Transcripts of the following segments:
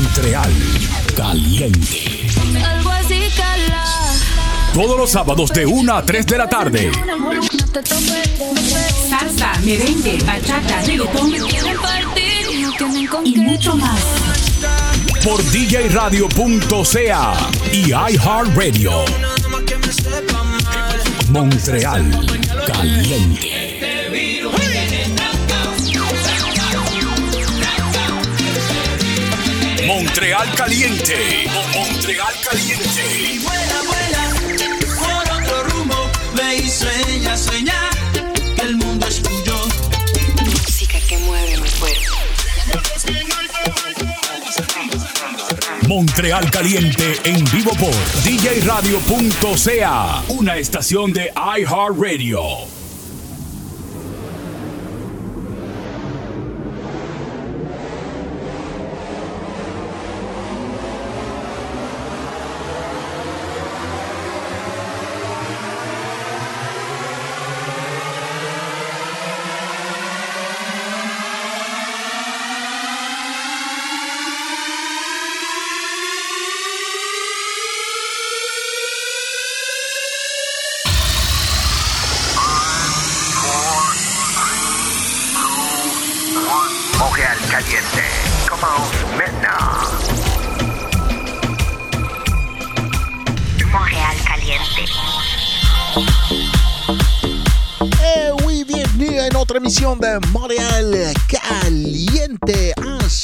Montreal Caliente. Todos los sábados de 1 a 3 de la tarde. Salsa, merengue, bachata, reggaetón y mucho más. Por djradio.ca y iHeartRadio. Montreal Caliente. Montreal Caliente. Montreal Caliente. Vuela, vuela, por otro rumbo, ve y sueña, sueña, que el mundo es tuyo. música que mueve mi cuerpo. Montreal Caliente en vivo por djradio.ca, una estación de iHeartRadio.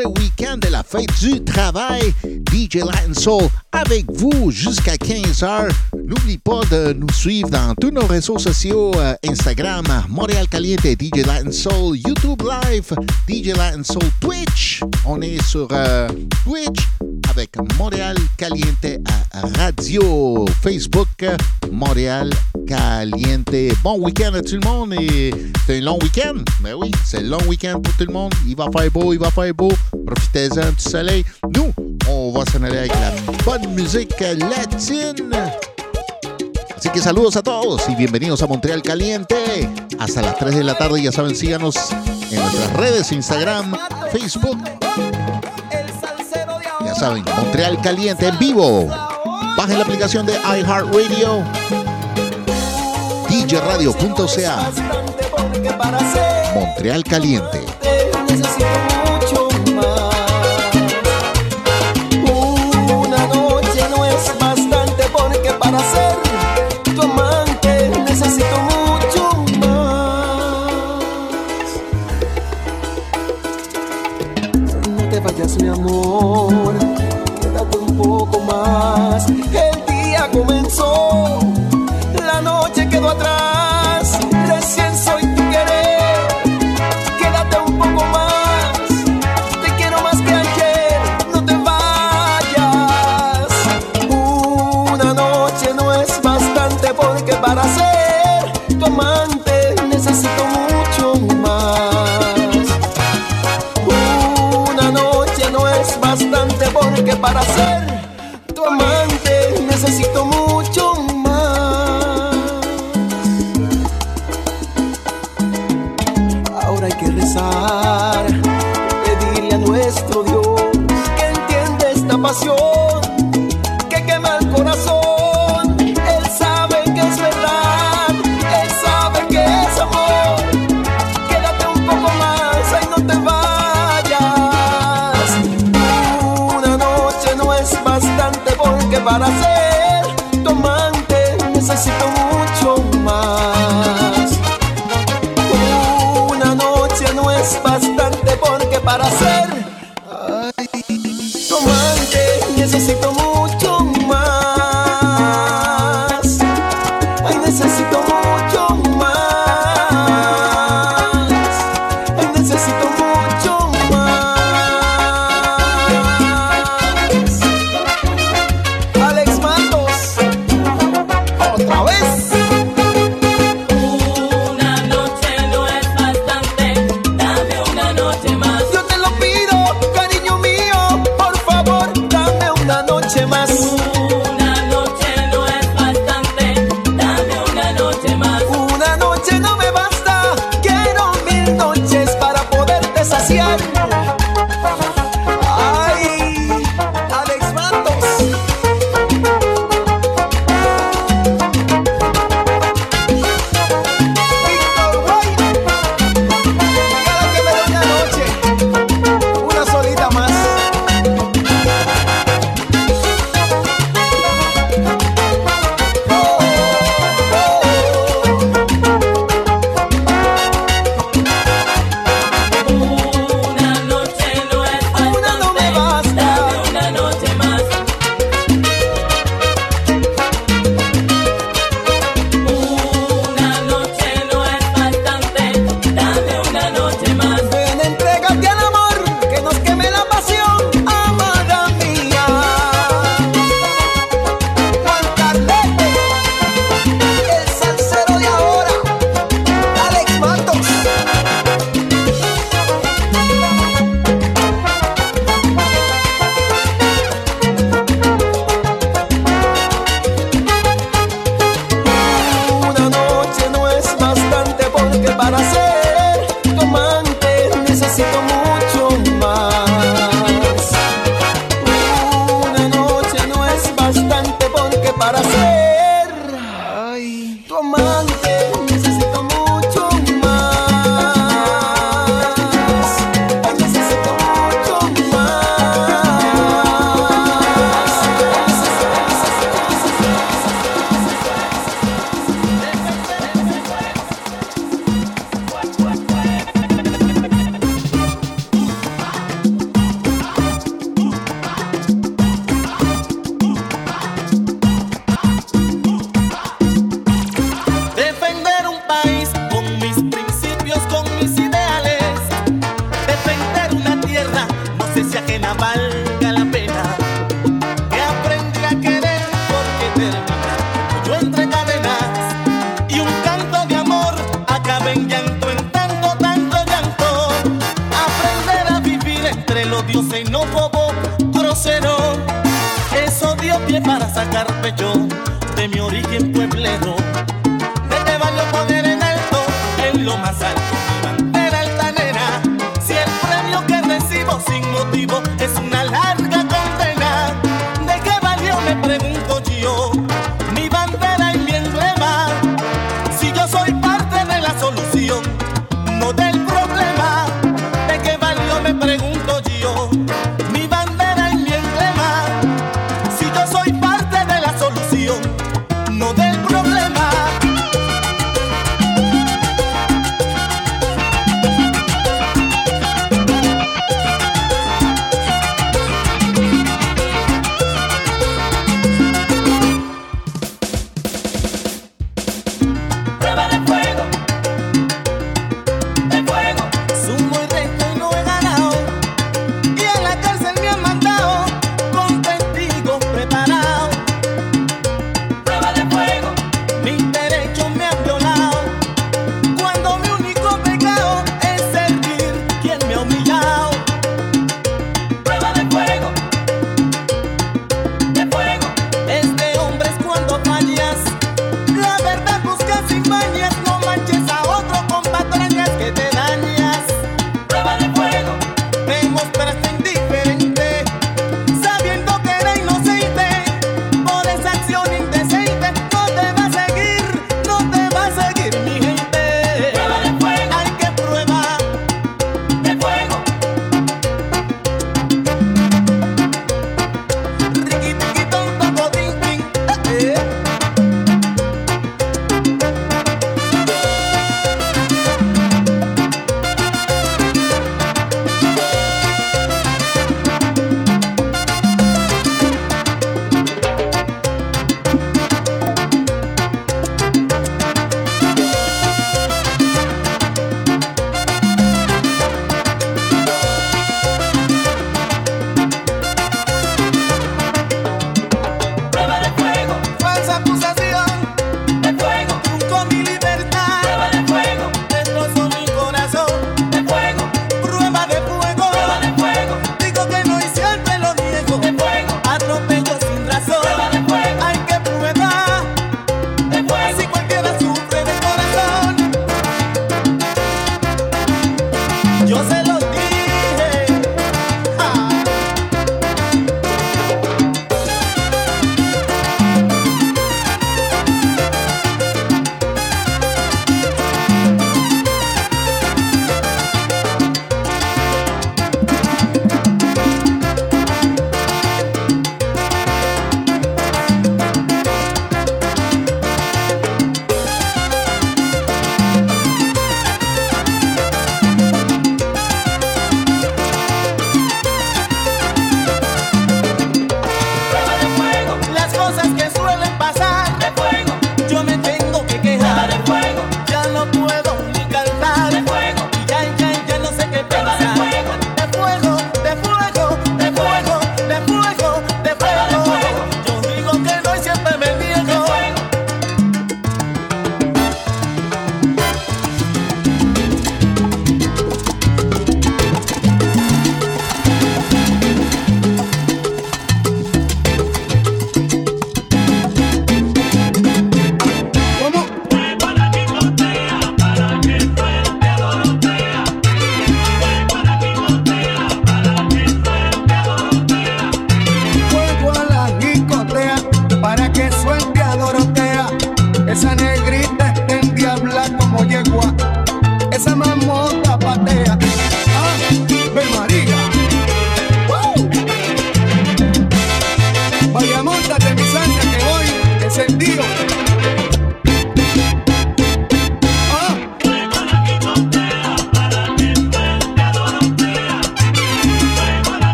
Ce week-end de la fête du travail. DJ Latin Soul avec vous jusqu'à 15h. N'oublie pas de nous suivre dans tous nos réseaux sociaux euh, Instagram, Montréal Caliente, DJ Latin Soul, YouTube Live, DJ Latin Soul, Twitch. On est sur euh, Twitch avec Montréal Caliente Radio, Facebook Montréal Caliente. Bon week-end à tout le monde et c'est un long week-end. Mais oui, c'est un long week-end pour tout le monde. Il va faire beau, il va faire beau. Profitez-en du soleil. Nous, on va s'en aller avec la bonne musique latine. Así que saludos a todos y bienvenidos a Montreal Caliente. Hasta las 3 de la tarde, ya saben, síganos en nuestras redes, Instagram, Facebook. Ya saben, Montreal Caliente en vivo. Bajen la aplicación de iHeartRadio. DJRadio.ca. Montreal Caliente. Para ser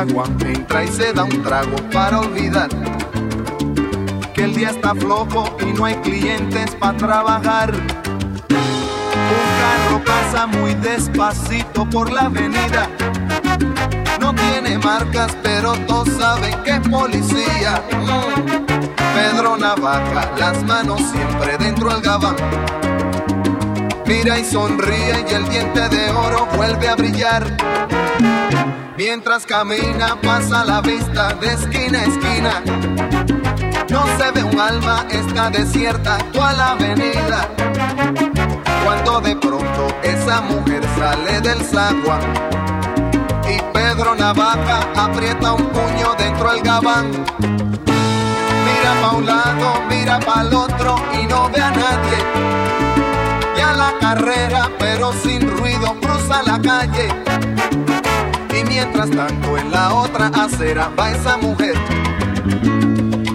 Zaguán entra y se da un trago para olvidar que el día está flojo y no hay clientes para trabajar. Un carro pasa muy despacito por la avenida. No tiene marcas, pero todos saben que es policía. Pedro Navaja, las manos siempre dentro del gabán. Mira y sonríe y el diente de oro vuelve a brillar. Mientras camina pasa la vista de esquina a esquina. No se ve un alma, está desierta toda la avenida. Cuando de pronto esa mujer sale del zaguán y Pedro Navaja aprieta un puño dentro del gabán. Mira pa' un lado, mira pa' el otro y no ve a nadie. Carrera, pero sin ruido, cruza la calle. Y mientras tanto en la otra acera va esa mujer.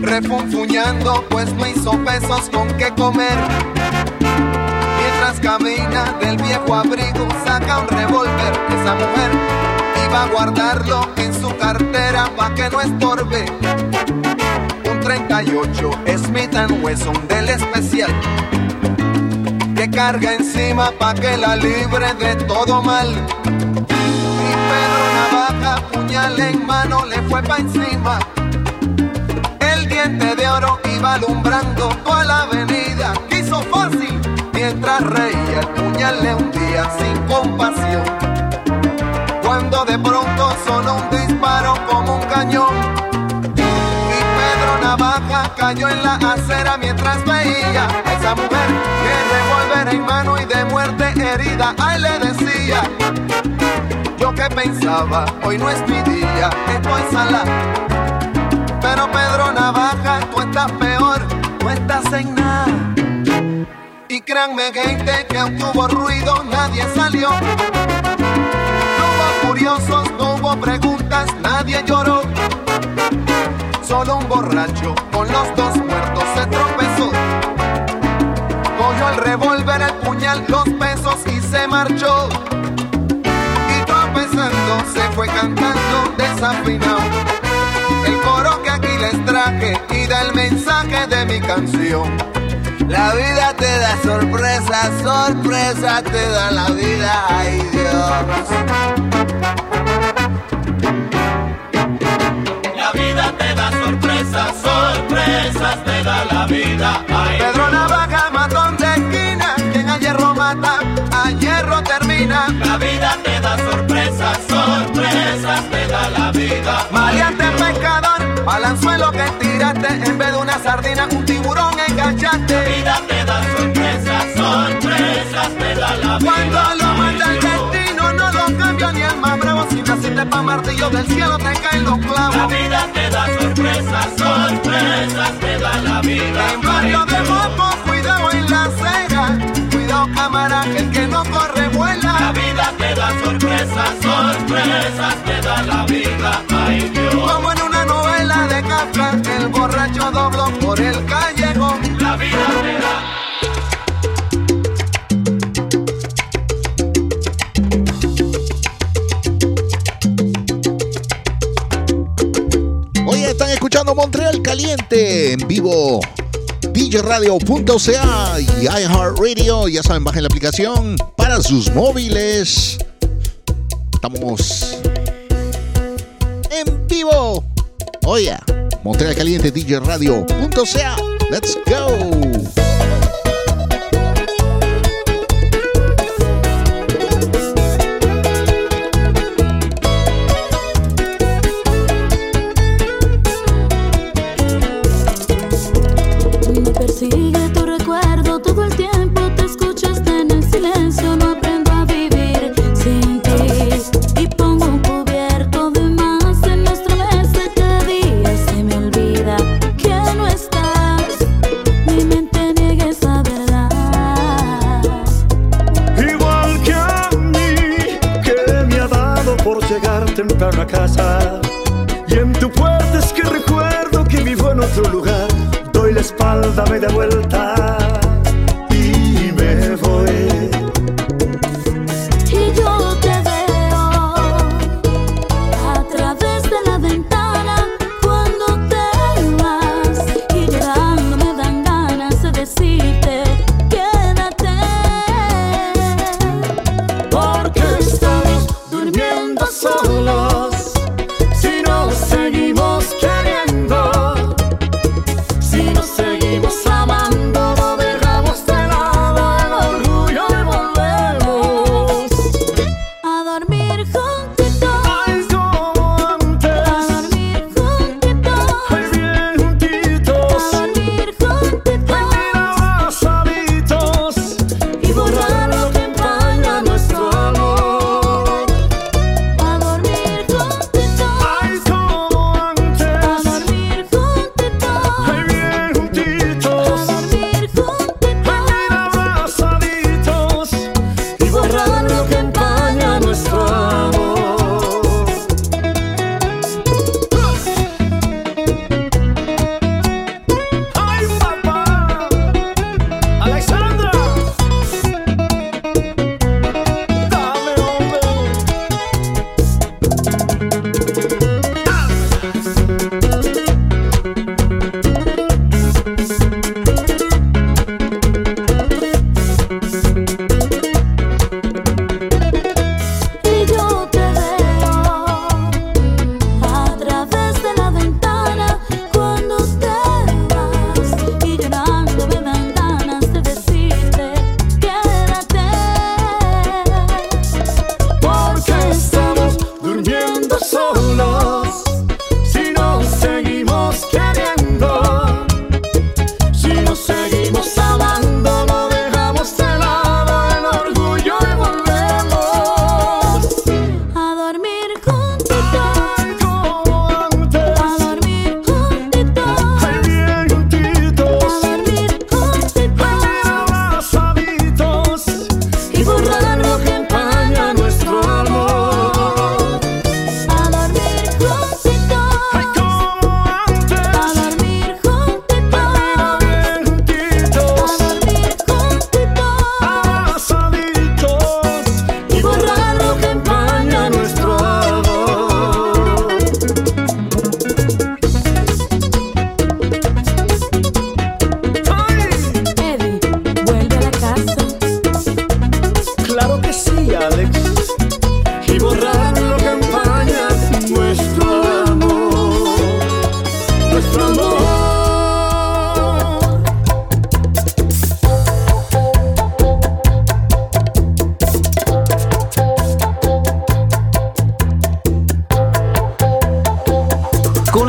Refunfuñando, pues no hizo pesos con qué comer. Mientras camina del viejo abrigo, saca un revólver. Esa mujer iba a guardarlo en su cartera pa' que no estorbe. Un 38 Smith Wesson del especial carga encima pa' que la libre de todo mal. Y Pedro Navaja, puñal en mano, le fue pa' encima. El diente de oro iba alumbrando toda la avenida. Quiso fácil mientras reía, el puñal le hundía sin compasión. Cuando de pronto sonó un disparo como un cañón. Y Pedro Navaja cayó en la acera mientras veía a esa mujer mano y de muerte herida. Ay, le decía. Yo que pensaba, hoy no es mi día, estoy sala. Pero Pedro Navaja, tú estás peor, tú estás en nada. Y créanme, gente, que hubo ruido, nadie salió. No hubo curiosos, no hubo preguntas, nadie lloró. Solo un borracho con los dos muertos se tropezó. Cogió el puñal, los pesos y se marchó. Y tropezando se fue cantando desafinado. El coro que aquí les traje y da el mensaje de mi canción. La vida te da sorpresa, sorpresa te da la vida, ay Dios. La vida te da sorpresas, sorpresas te da la vida. Ay, Pedro Navaja, La vida te da sorpresas, sorpresas te da la vida. Maleante pescador, balanzuelo que tiraste, en vez de una sardina, un tiburón enganchaste. La vida te da sorpresas, sorpresas te da la vida. Cuando lo manda el destino, no lo cambia ni el más bravo. Si naciste pa' martillo del cielo, te caen los La clavos. vida te da sorpresas, sorpresas te da la vida. En barrio de mopo, cuidado en la acera. Cámara, que el que no corre La vuela. vida te da sorpresas, sorpresas te da la vida. Ay Dios. Como en una novela de Kafka, el borracho dobló por el callejón. La vida te da. Hoy están escuchando Montreal Caliente en vivo. DJRadio.ca y iHeartRadio. Ya saben, bajen la aplicación para sus móviles. Estamos en vivo. Oye, Montreal Caliente, DJRadio.ca. Let's go.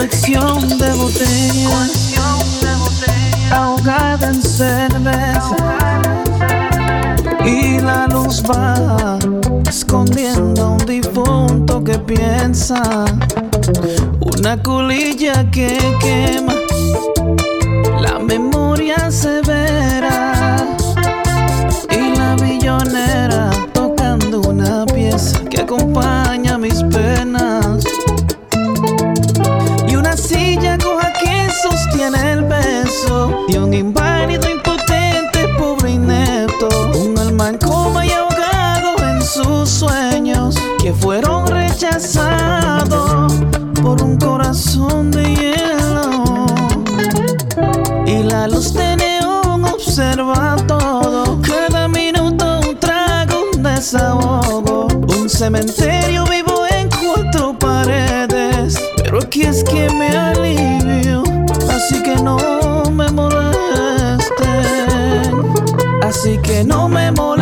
colección de botellas, ahogada en cerveza, y la luz va escondiendo a un difunto que piensa, una colilla que quema, la memoria severa y la billonera tocando una pieza que acompaña mis penas. Un inválido, impotente, pobre, y inepto. Un alma en coma y ahogado en sus sueños. Que fueron rechazados por un corazón de hielo. Y la luz de neón observa todo. Cada minuto un trago, un desahogo. Un cementerio vivo en cuatro paredes. Pero aquí es que me alegra. no me molesta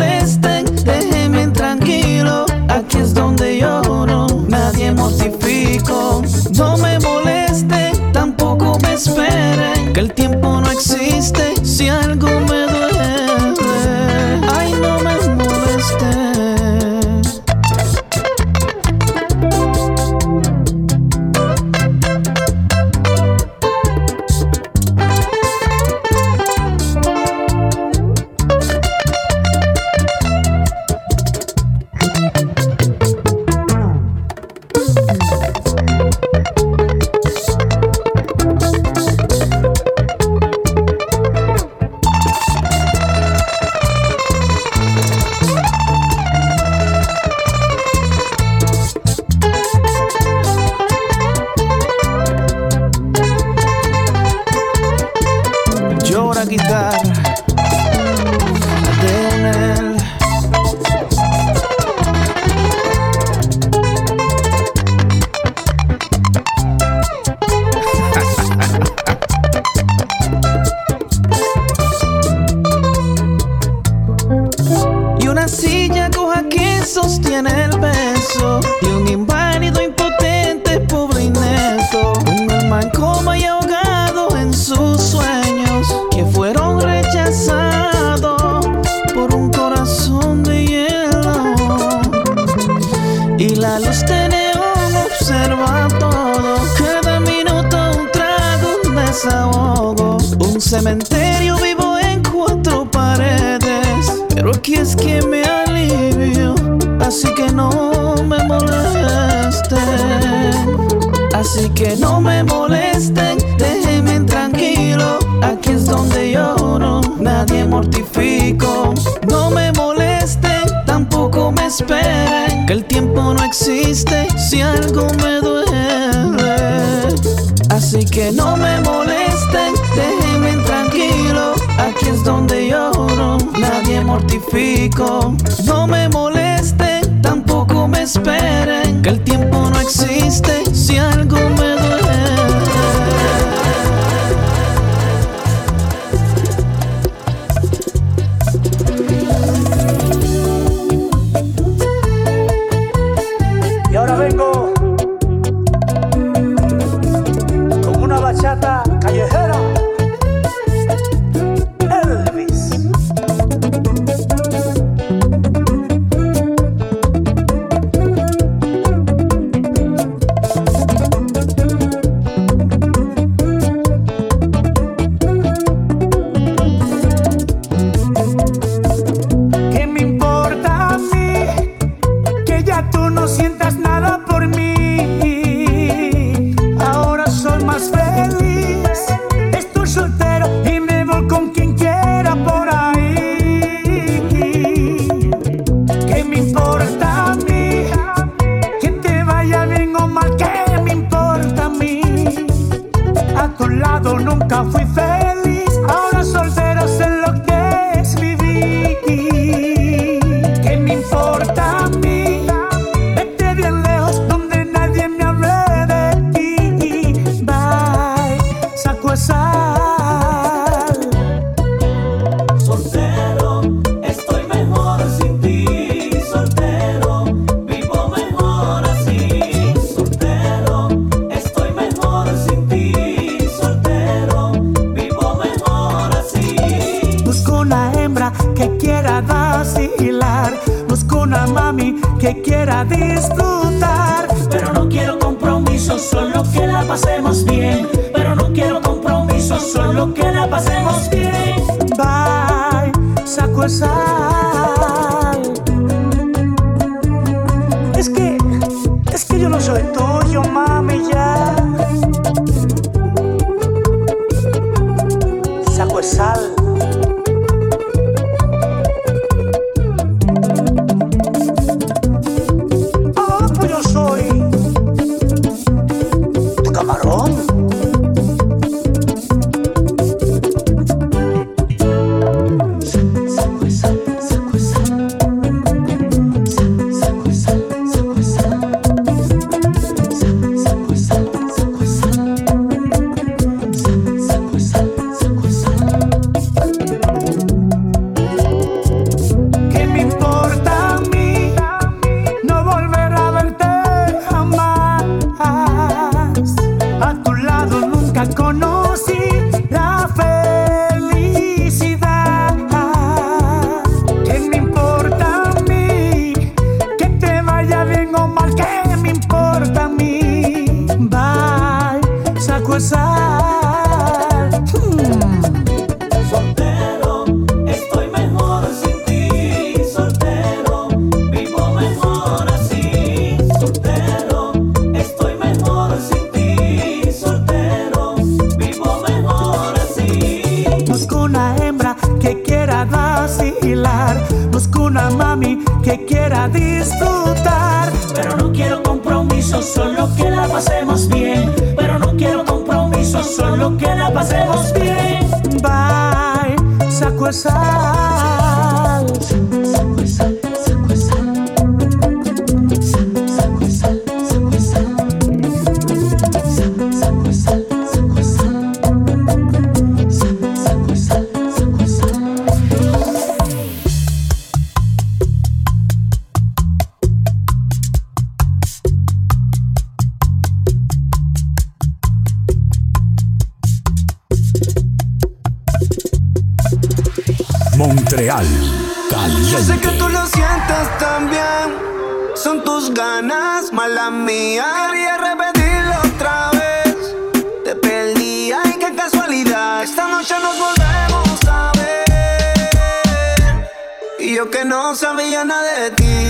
no sabía nada de ti.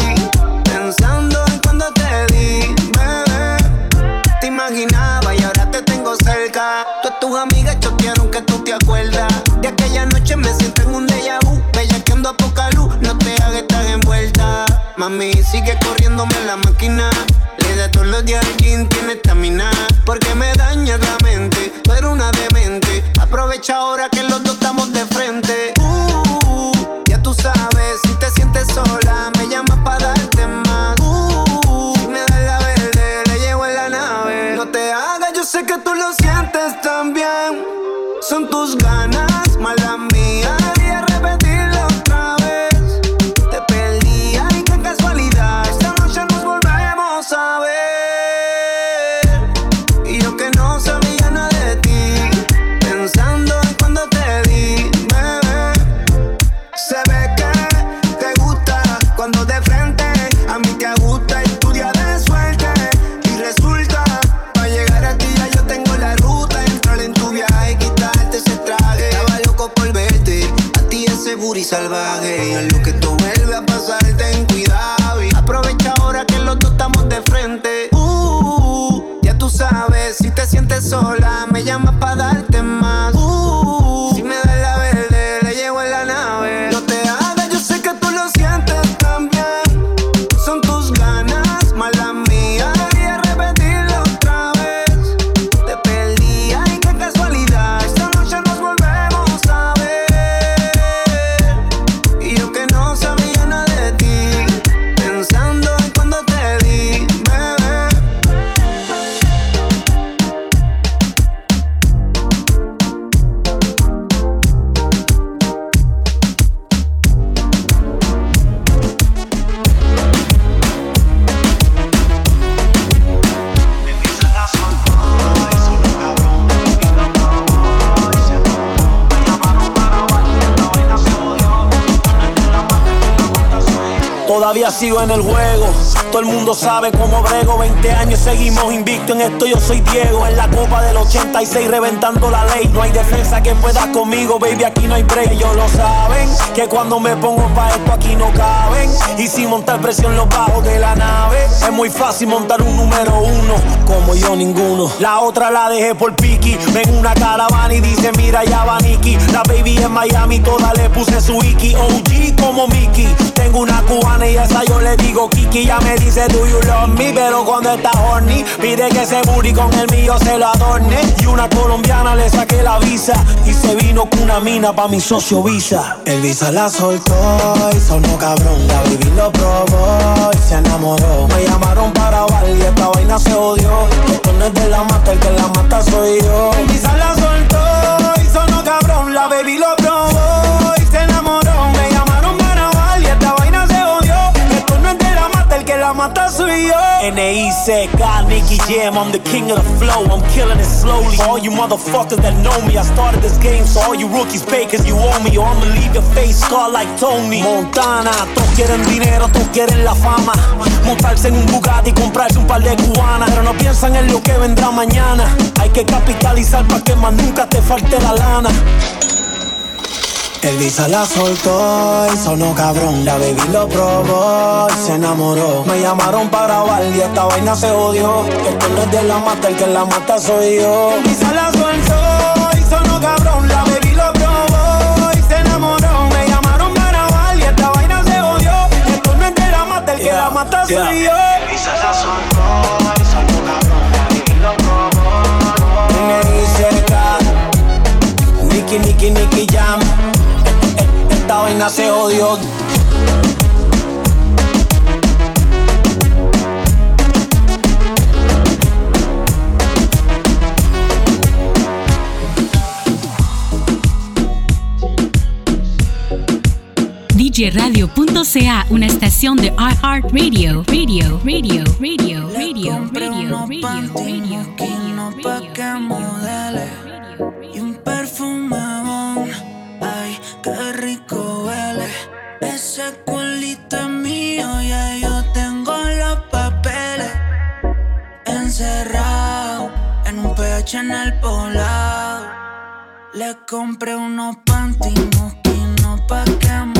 Pensando en cuando te di, bebé. Te imaginaba y ahora te tengo cerca. Todas tus amigas chotearon que tú te acuerdas. De aquella noche me siento en un déjà vu. Bellaqueando a poca luz, no te hagas estar envuelta. Mami, sigue corriéndome la máquina. Le da todos los días al tiene estamina. Porque me dañas la mente, tú eres una demente. Aprovecha ahora que los sola, sigo en el juego. Todo el mundo sabe cómo brego. 20 años seguimos invicto en esto. Yo soy Diego. En la copa del 86 reventando la ley. No hay defensa que pueda conmigo, baby. Aquí no hay break. Ellos lo saben. Que cuando me pongo pa' esto aquí no caben. Y sin montar presión los bajos de la nave. Es muy fácil montar un número uno. Como yo ninguno. La otra la dejé por Piki. Ven una caravana y dice mira ya va Nicky. La baby en Miami toda le puse su Iki. OG como Mickey. Tengo una cubana y esa yo le digo Kiki. Ya me dice do you love me. Pero cuando está horny pide que ese booty con el mío se lo adorne. Y una colombiana le saqué la visa. Y se vino con una mina pa' mi socio Visa. El Visa la soltó y sonó cabrón. La baby lo probó y se enamoró. Me llamaron para bailar y esta vaina se odió. Esto no es de la mata, el que la mata soy yo. El Visa la soltó mata, soy yo. N.I.C.K. Nicky Jam, I'm the king of the flow. I'm killing it slowly. All you motherfuckers that know me, I started this game, so all you rookies cause you owe me. Or I'ma leave your face scarred like Tony. Montana, todos quieren dinero, todos quieren la fama. Montarse en un Bugatti y comprarse un par de cubanas. Pero no piensan en lo que vendrá mañana. Hay que capitalizar para que más nunca te falte la lana. El Visa la soltó y sonó cabrón. La baby lo probó y se enamoró. Me llamaron para grabar y esta vaina se odió. Esto no es de la mata, el que la mata soy yo. El Visa la soltó y sonó cabrón. La baby lo probó y se enamoró. Me llamaron para grabar y esta vaina se odió. Esto no es de la mata, el que la mata soy yo. Vaina se odió. DJRadio.ca, una estación de iHeartRadio. Radio, radio, radio, radio, radio, radio, radio, no pa' que modele y Compré unos panty mosquinos pa' que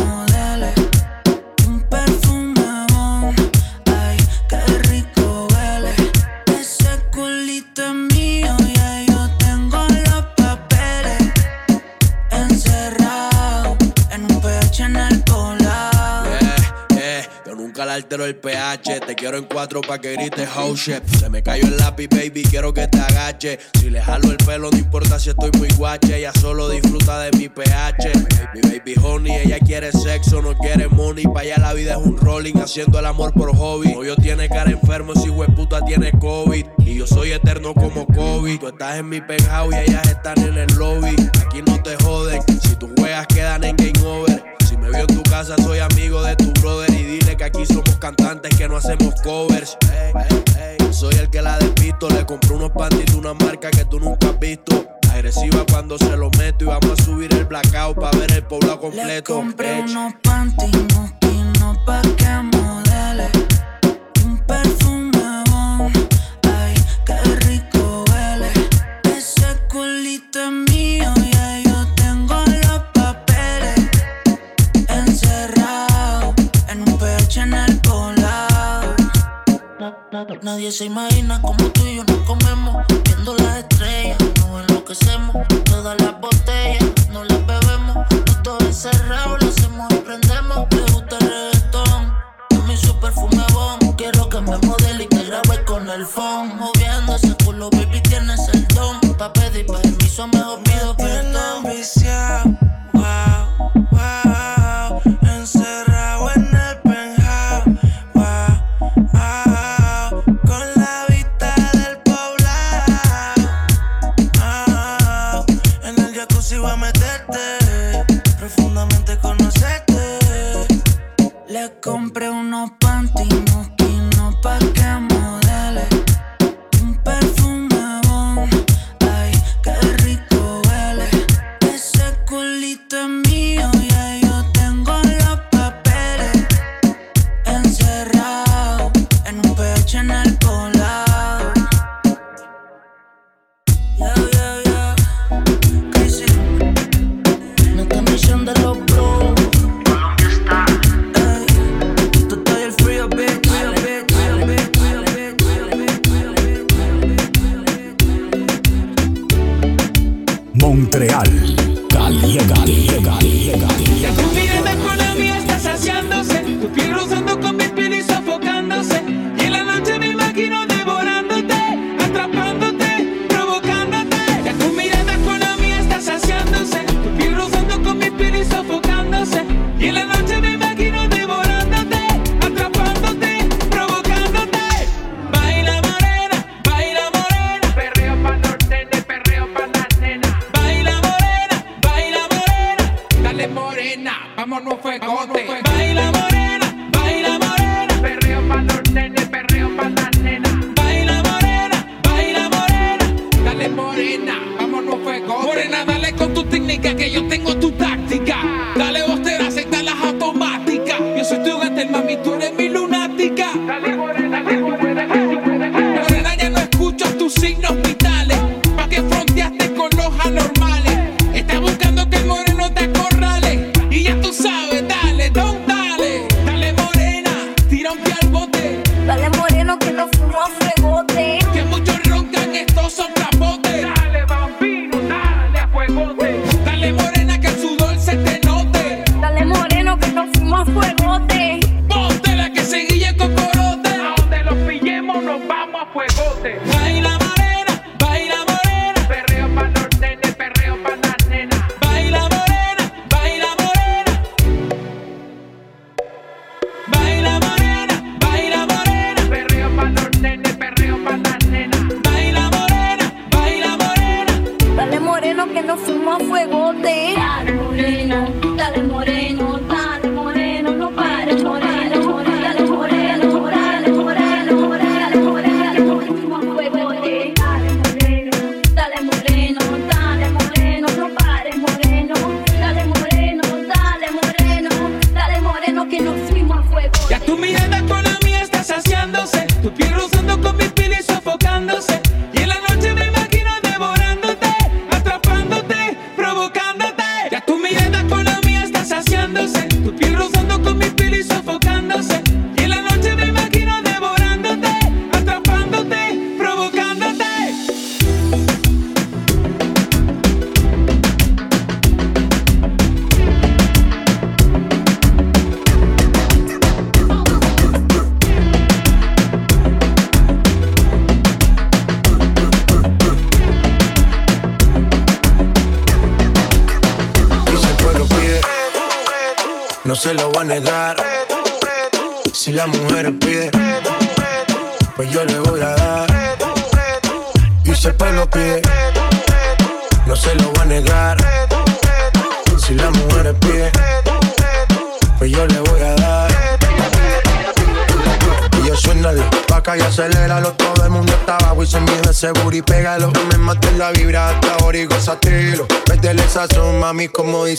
el pH. Te quiero en cuatro pa' que grites house shit. Se me cayó el lápiz, baby, quiero que te agache. Si le jalo el pelo, no importa si estoy muy guache. Ella solo disfruta de mi pH. Mi baby honey, ella quiere sexo, no quiere money. Pa' allá la vida es un rolling, haciendo el amor por hobby. No, yo tiene cara enfermo, si hueputa tiene COVID. Y yo soy eterno como COVID. Tú estás en mi penthouse y ellas están en el lobby. Aquí no te joden, si tus juegas quedan en game over. Si me vio en tu casa, soy amigo de tu brother dile que aquí somos cantantes que no hacemos covers. Soy el que la despisto, le compré unos panties de una marca que tú nunca has visto. Agresiva cuando se lo meto y vamos a subir el blackout para ver el pueblo completo. Le compré unos panties, no pa' que modele. Un perfume bon, ay, qué rico huele. Ese culito en Nadie se imagina como tú y yo nos comemos. Viendo las estrellas, nos enloquecemos. Todas las botellas, no las bebemos. Tú todo encerrado.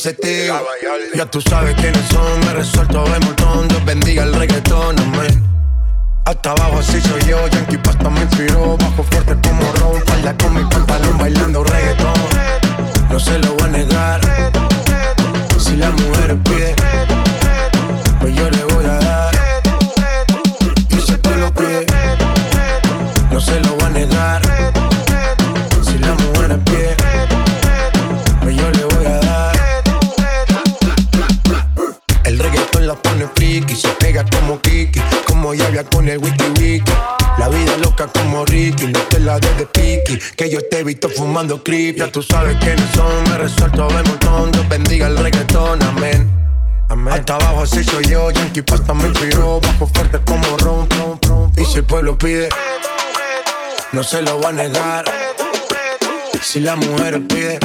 se te pasta me inspiró, bajo fuerte como ron, ron, ron. Y si el pueblo pide, no se lo va a negar. Si la mujer pide,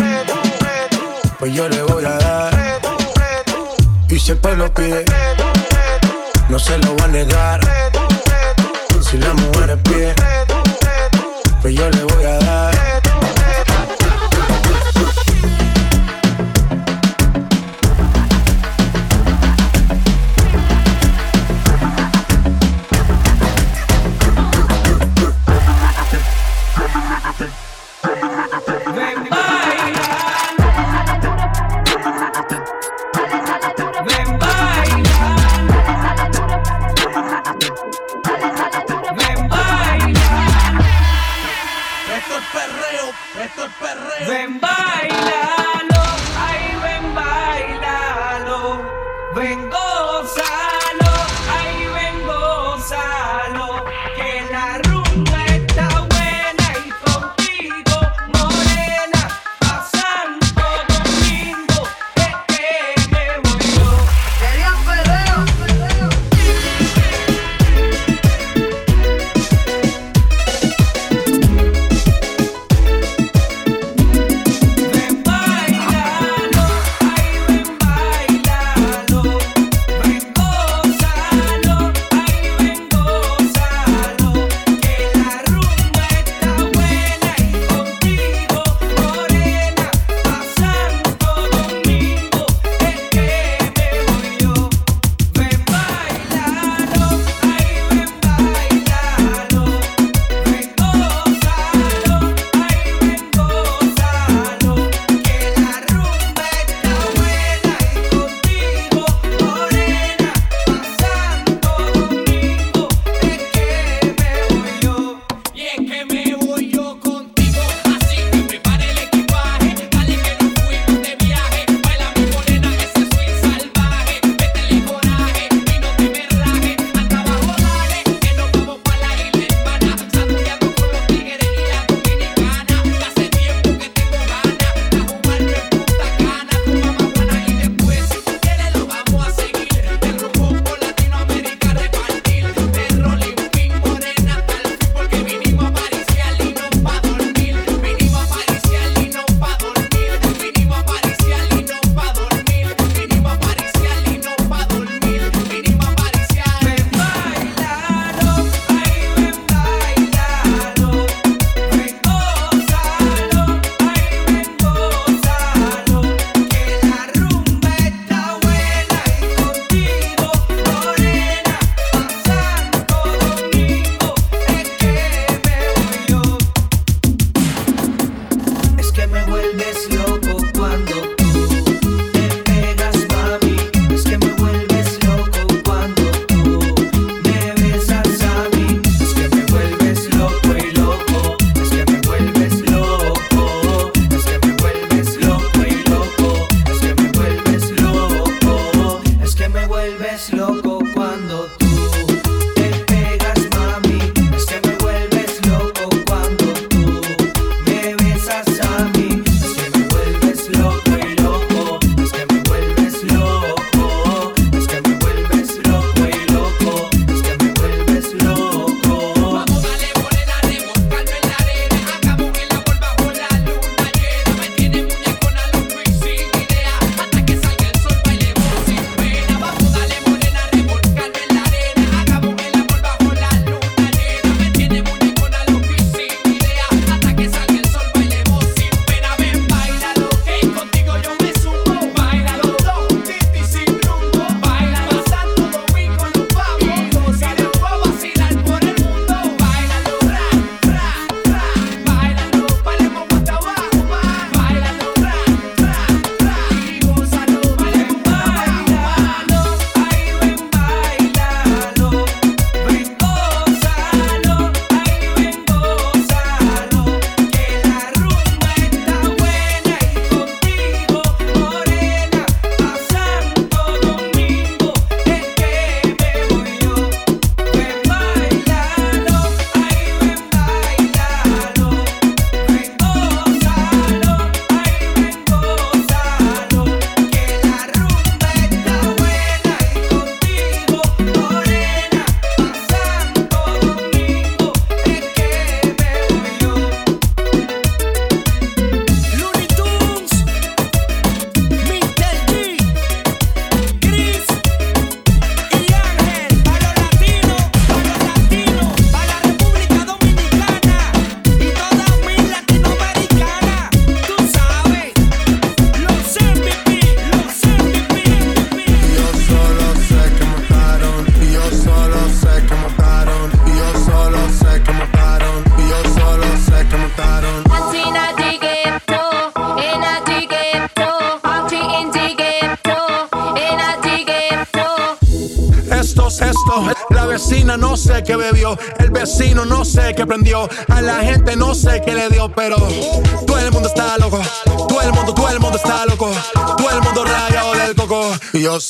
pues yo le voy a dar. Y si el pueblo pide, no se lo va a negar. Si la mujer pide, pues yo le voy a dar.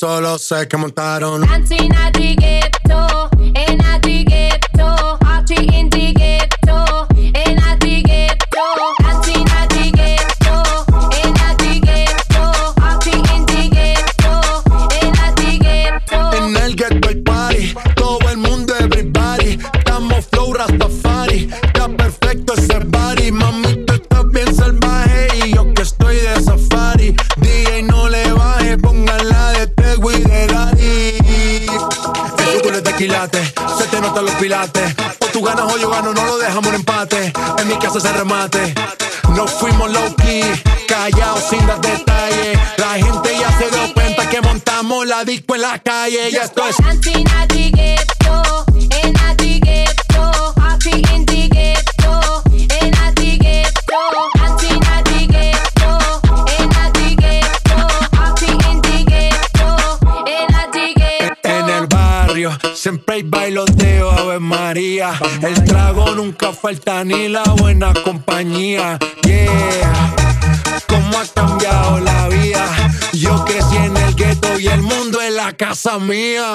solo sé que montaron. Dancing ellas yes, dos. Siempre hay bailoteo, Ave María. El trago nunca falta ni la buena compañía. casa mía.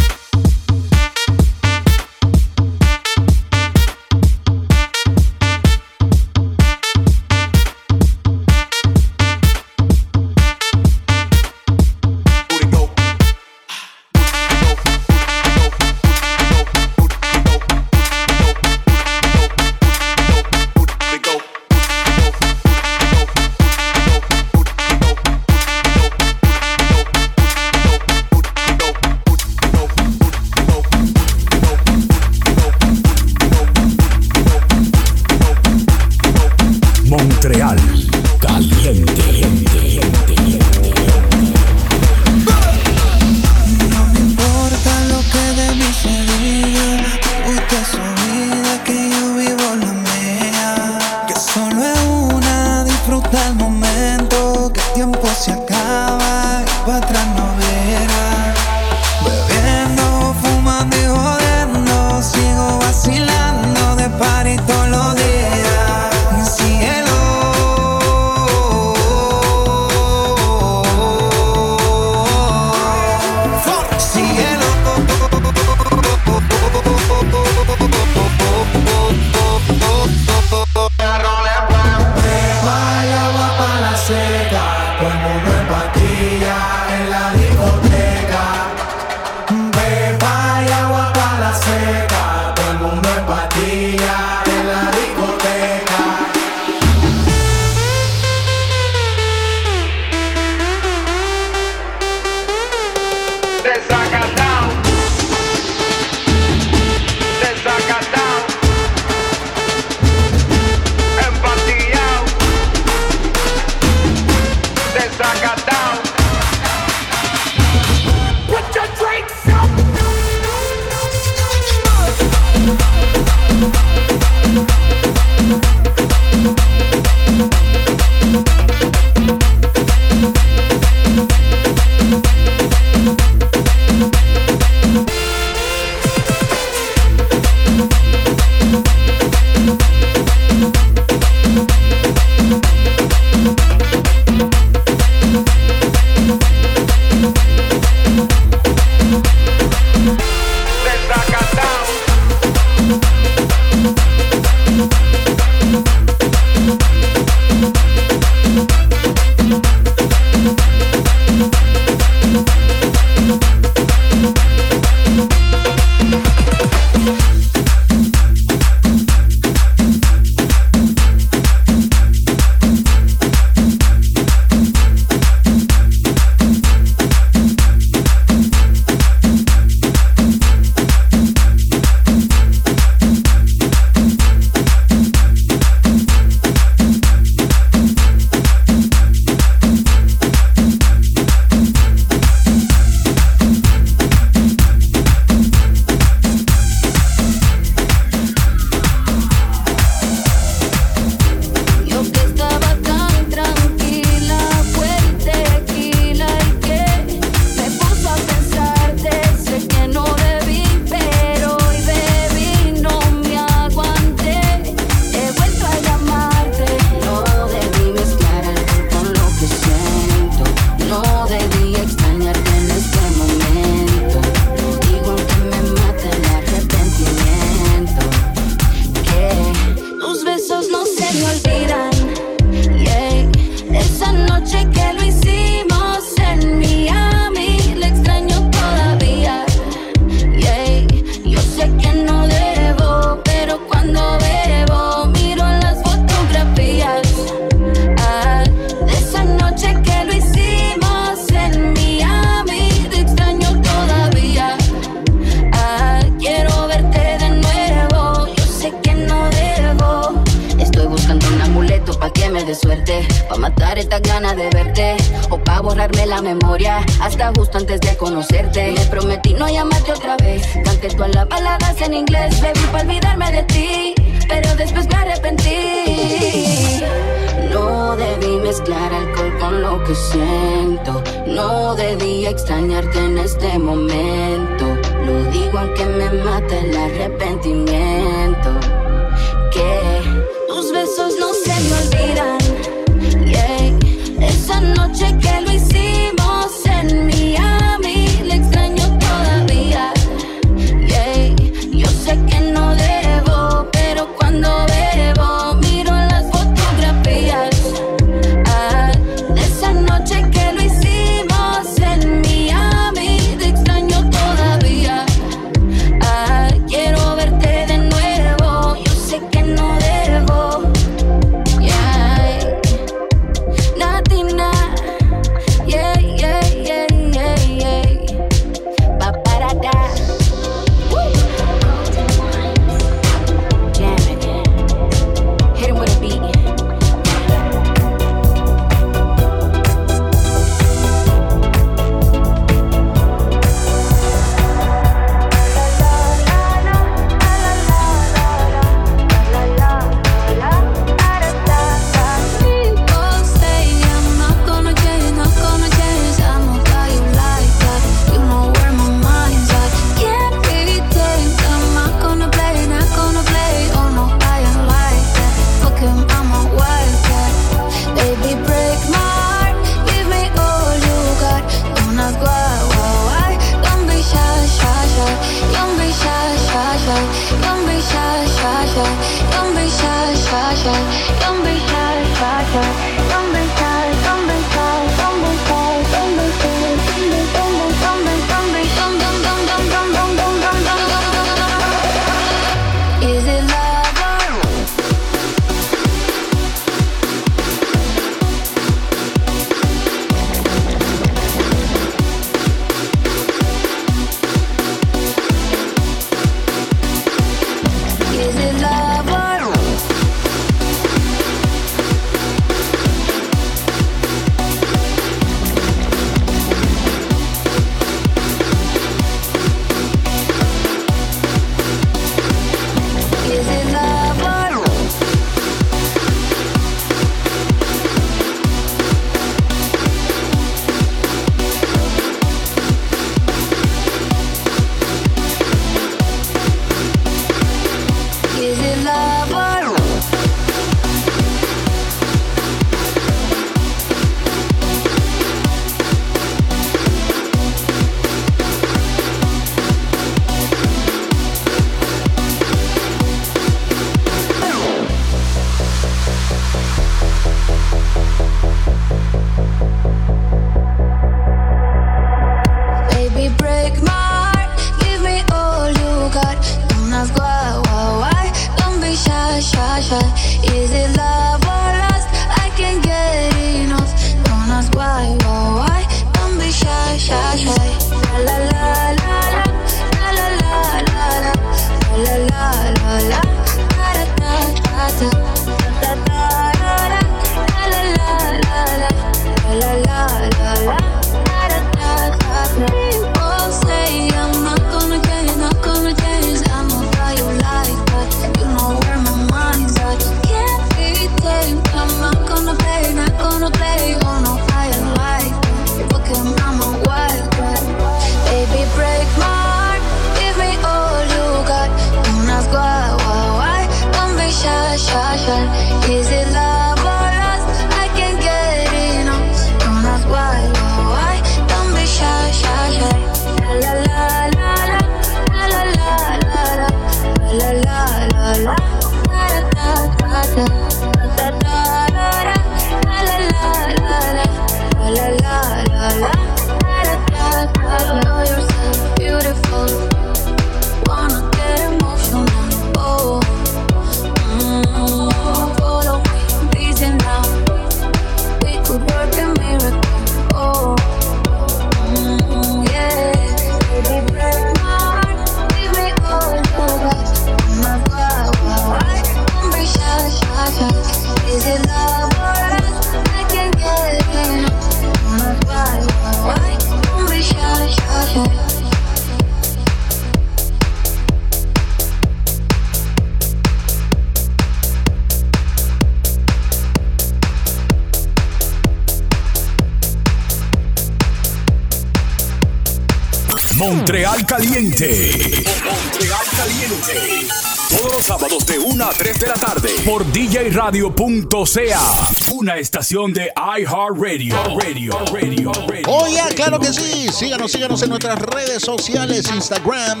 Una estación de iHeartRadio. Radio, radio, radio, oh, yeah, claro que sí. Síganos, síganos en nuestras redes sociales: Instagram,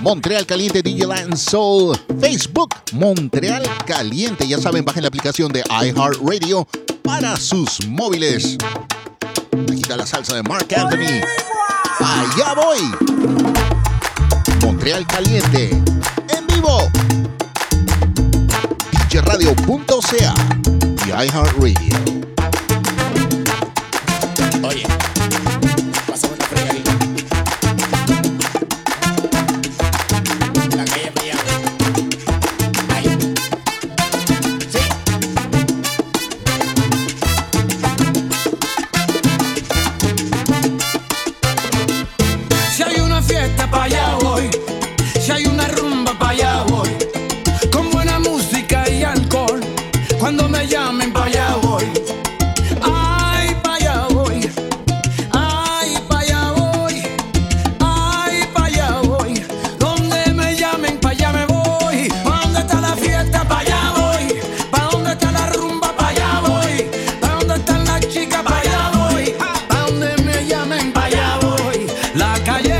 Montreal Caliente DJ Land Soul, Facebook, Montreal Caliente. Ya saben, bajen la aplicación de iHeartRadio para sus móviles. Aquí está la salsa de Mark Anthony. Allá voy. Montreal Caliente. En vivo. DJRadio.com RCA, the iHeartRadio. calle.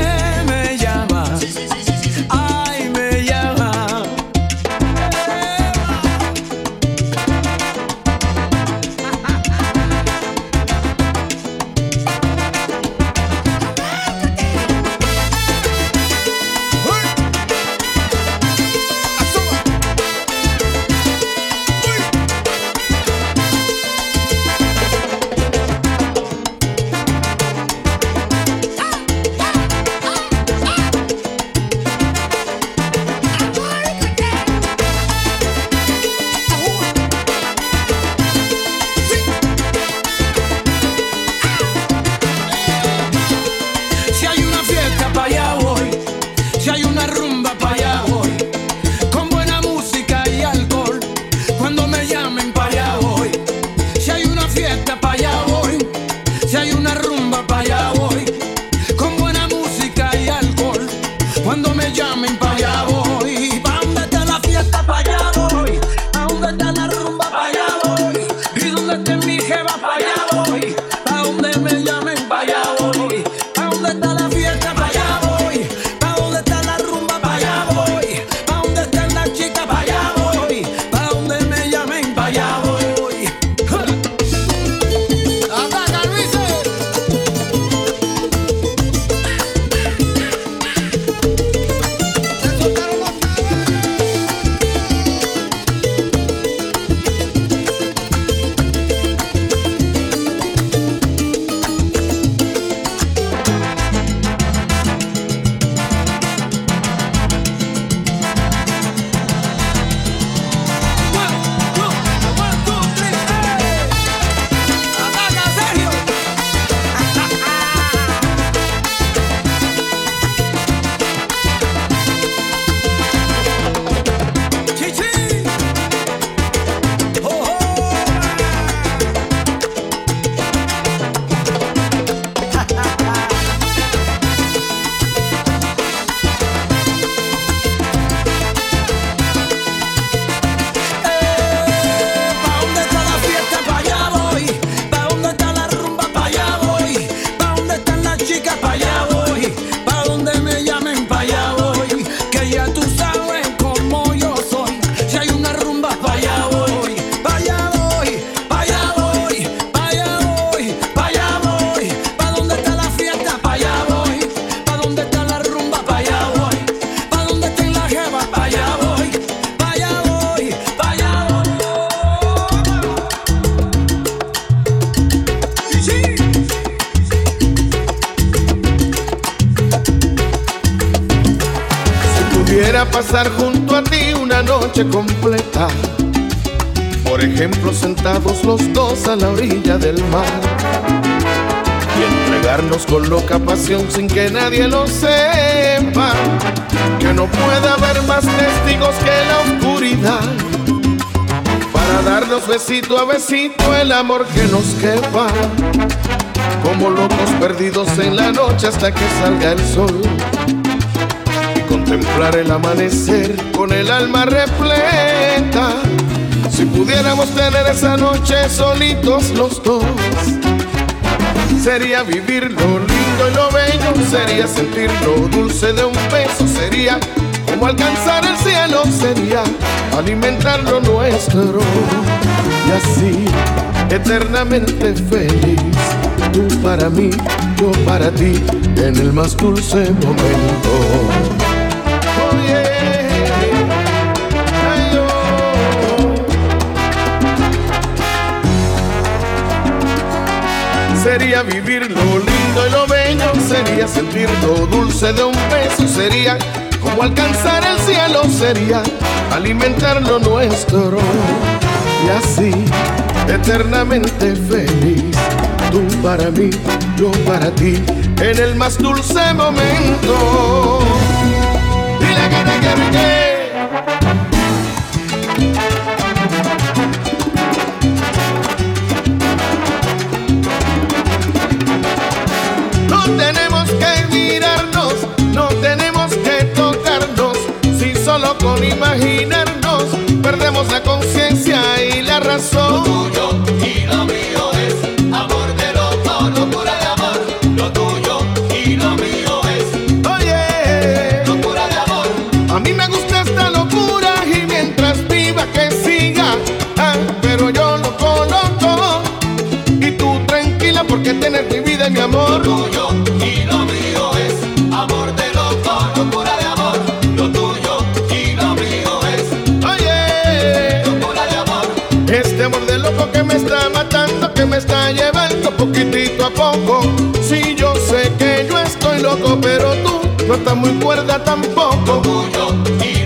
que nos quepa, como locos perdidos en la noche hasta que salga el sol. Y contemplar el amanecer con el alma repleta. Si pudiéramos tener esa noche solitos los dos, sería vivir lo lindo y lo bello, sería sentir lo dulce de un beso, sería como alcanzar el cielo, sería alimentar lo nuestro y así eternamente feliz. Tú para mí, yo para ti, en el más dulce momento. Sería vivir lo lindo y lo bello, sería sentir lo dulce de un beso, sería como alcanzar el cielo, sería alimentar lo nuestro y así eternamente feliz. Tú para mí, yo para ti, en el más dulce momento. Dile que te quiero No tenemos que mirarnos, no tenemos que tocarnos, si solo con imaginarnos perdemos la conciencia y la razón. Me está matando, que me está llevando poquitito a poco. Si yo sé que yo estoy loco, pero tú no estás muy cuerda tampoco. Lo tuyo y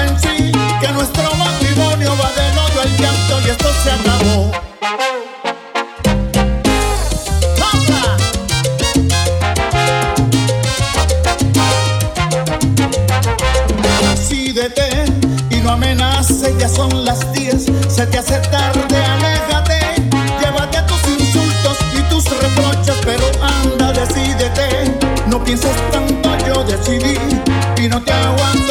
en que nuestro matrimonio va del odio al llanto y esto se acabó. Decídete y no amenaces, ya son las 10, se te hace tarde, aléjate, llévate a tus insultos y tus reproches, pero anda, decídete, no pienses tanto, yo decidí y no te aguanto.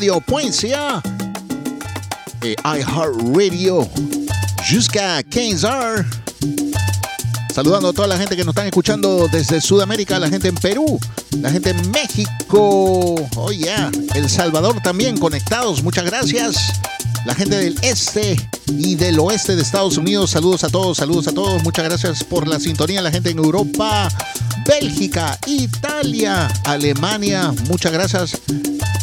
Radio Poincia et iHeartRadio jusqu'à 15h. Saludando a toda la gente que nos están escuchando desde Sudamérica, la gente en Perú, la gente en México, oh yeah, El Salvador también conectados, muchas gracias. La gente del este, y del oeste de Estados Unidos. Saludos a todos, saludos a todos. Muchas gracias por la sintonía. La gente en Europa, Bélgica, Italia, Alemania. Muchas gracias.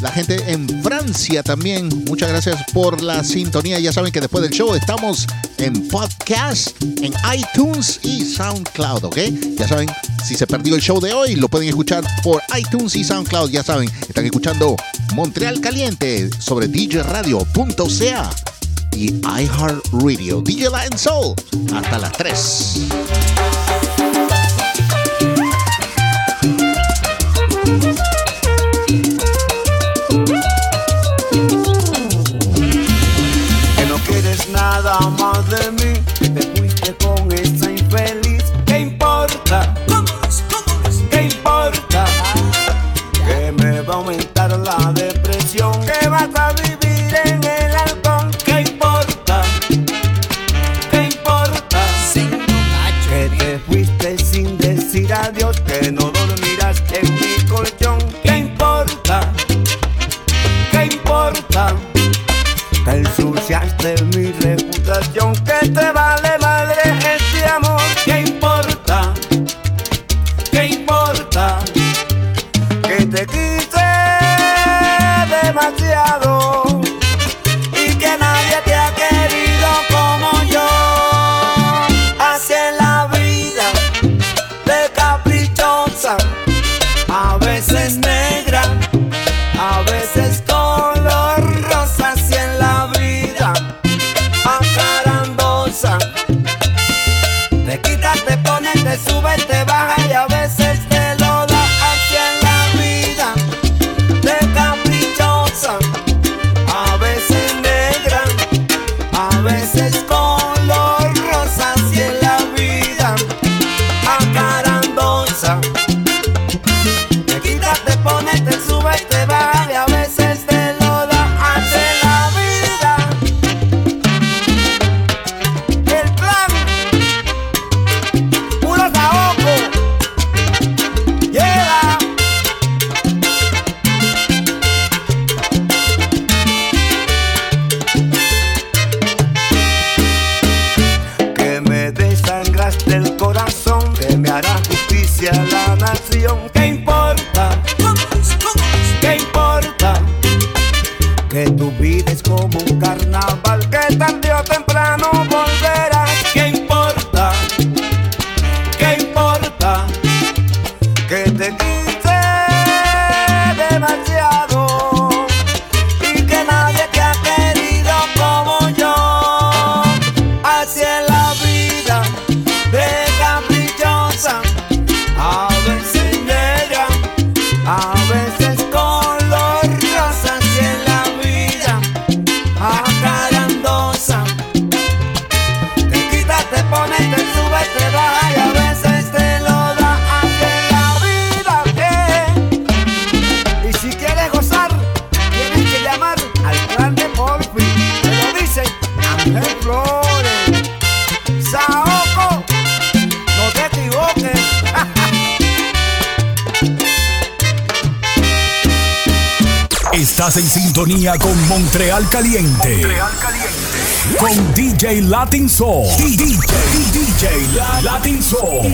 La gente en Francia también. Muchas gracias por la sintonía. Ya saben que después del show estamos en podcast, en iTunes y SoundCloud, ¿ok? Ya saben, si se perdió el show de hoy, lo pueden escuchar por iTunes y SoundCloud. Ya saben, están escuchando Montreal Caliente sobre DJRadio.ca y iHeartRadio. DJ Lion Soul, hasta las 3. Que no quieres nada más de mí. Estás en sintonía con Montreal Caliente. Montreal Caliente. Con DJ Latin Soul. DJ, DJ Latin Soul.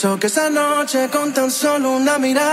Que esa noche con tan solo una mirada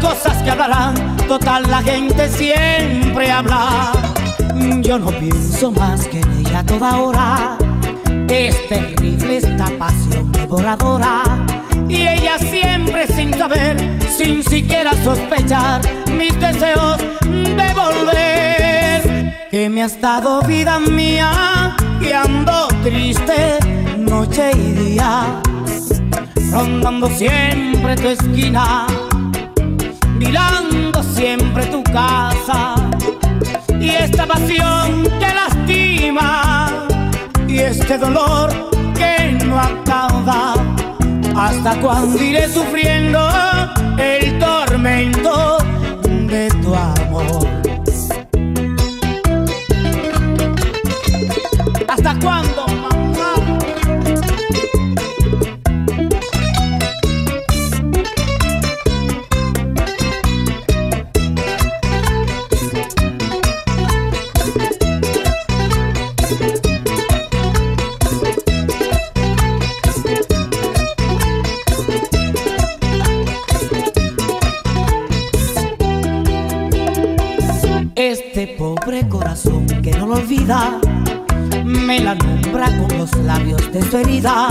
cosas que hablarán. Total, la gente siempre habla. Yo no pienso más que en ella toda hora. Es terrible esta pasión devoradora. Y ella siempre sin saber, sin siquiera sospechar mis deseos de volver. Que me has dado vida mía y ando triste noche y día. Rondando siempre tu esquina, siempre tu casa. Y esta pasión que lastima y este dolor que no acaba. ¿Hasta cuándo iré sufriendo el tormento labios de su herida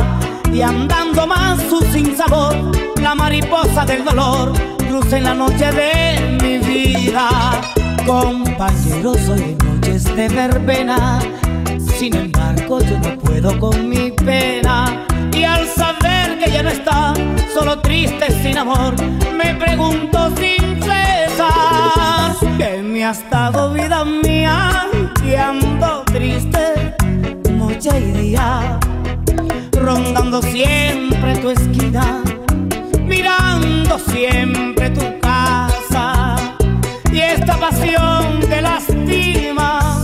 y andando más su sinsabor la mariposa del dolor cruza en la noche de mi vida. Compañero soy noches de verbena sin embargo yo no puedo con mi pena. Y al saber que ya no está solo triste sin amor me pregunto sin cesar que me has dado vida mía y ando triste y día rondando siempre tu esquina mirando siempre tu casa y esta pasión que lastima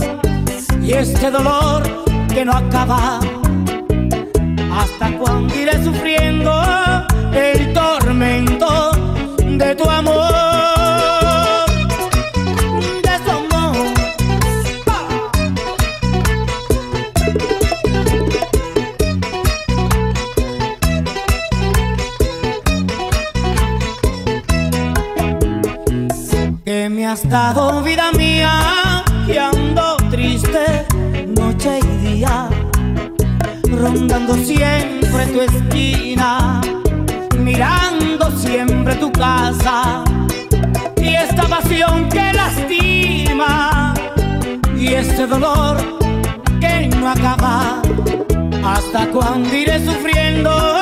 y este dolor que no acaba. Hasta cuando iré sufriendo el tormento ¿Hasta cuando iré sufriendo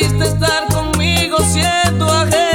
Debiste estar conmigo siendo ajeno.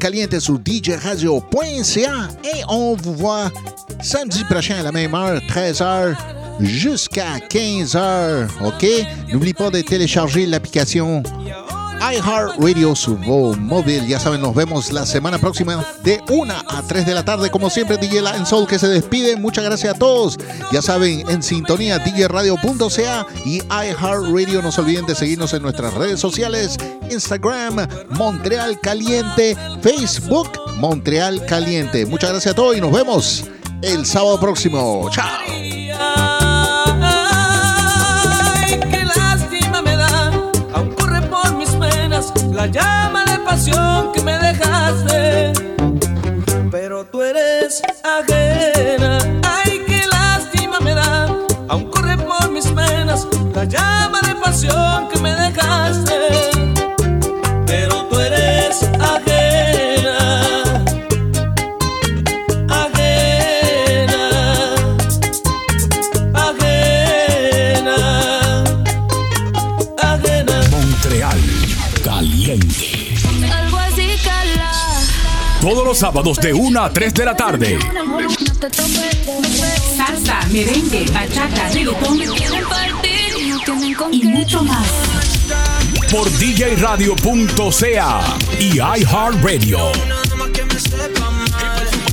Caliente sur DJ Radio.ca et on vous voit samedi prochain à la même heure, 13h jusqu'à 15h. OK? N'oublie pas de télécharger l'application iHeartRadio sur vos móvil. Ya saben, nos vemos la semana próxima de 1 a 3 de la tarde. Como siempre, DJ Lion Soul que se despide. Muchas gracias a todos. Ya saben, en sintonía, djradio.ca y iHeartRadio. No se olviden de seguirnos en nuestras redes sociales Instagram Montreal Caliente, Facebook Montreal Caliente. Muchas gracias a todos y nos vemos el sábado próximo. Chao. la llama de pasión que me dejaste. Sábados de 1 a 3 de la tarde. Salsa, merengue, bachata, reggaetón y mucho más. Por djradio.ca y iHeartRadio.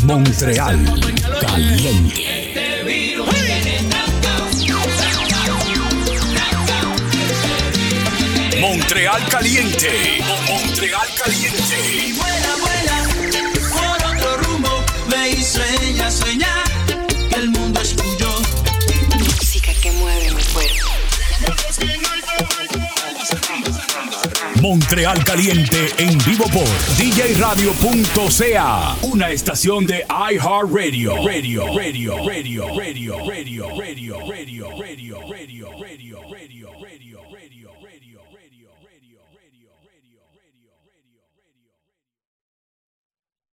Montreal Caliente. Montreal Caliente. Montreal Montreal Caliente en vivo por djradio.ca. Una estación de iHeartRadio. Radio, radio, radio, radio, radio,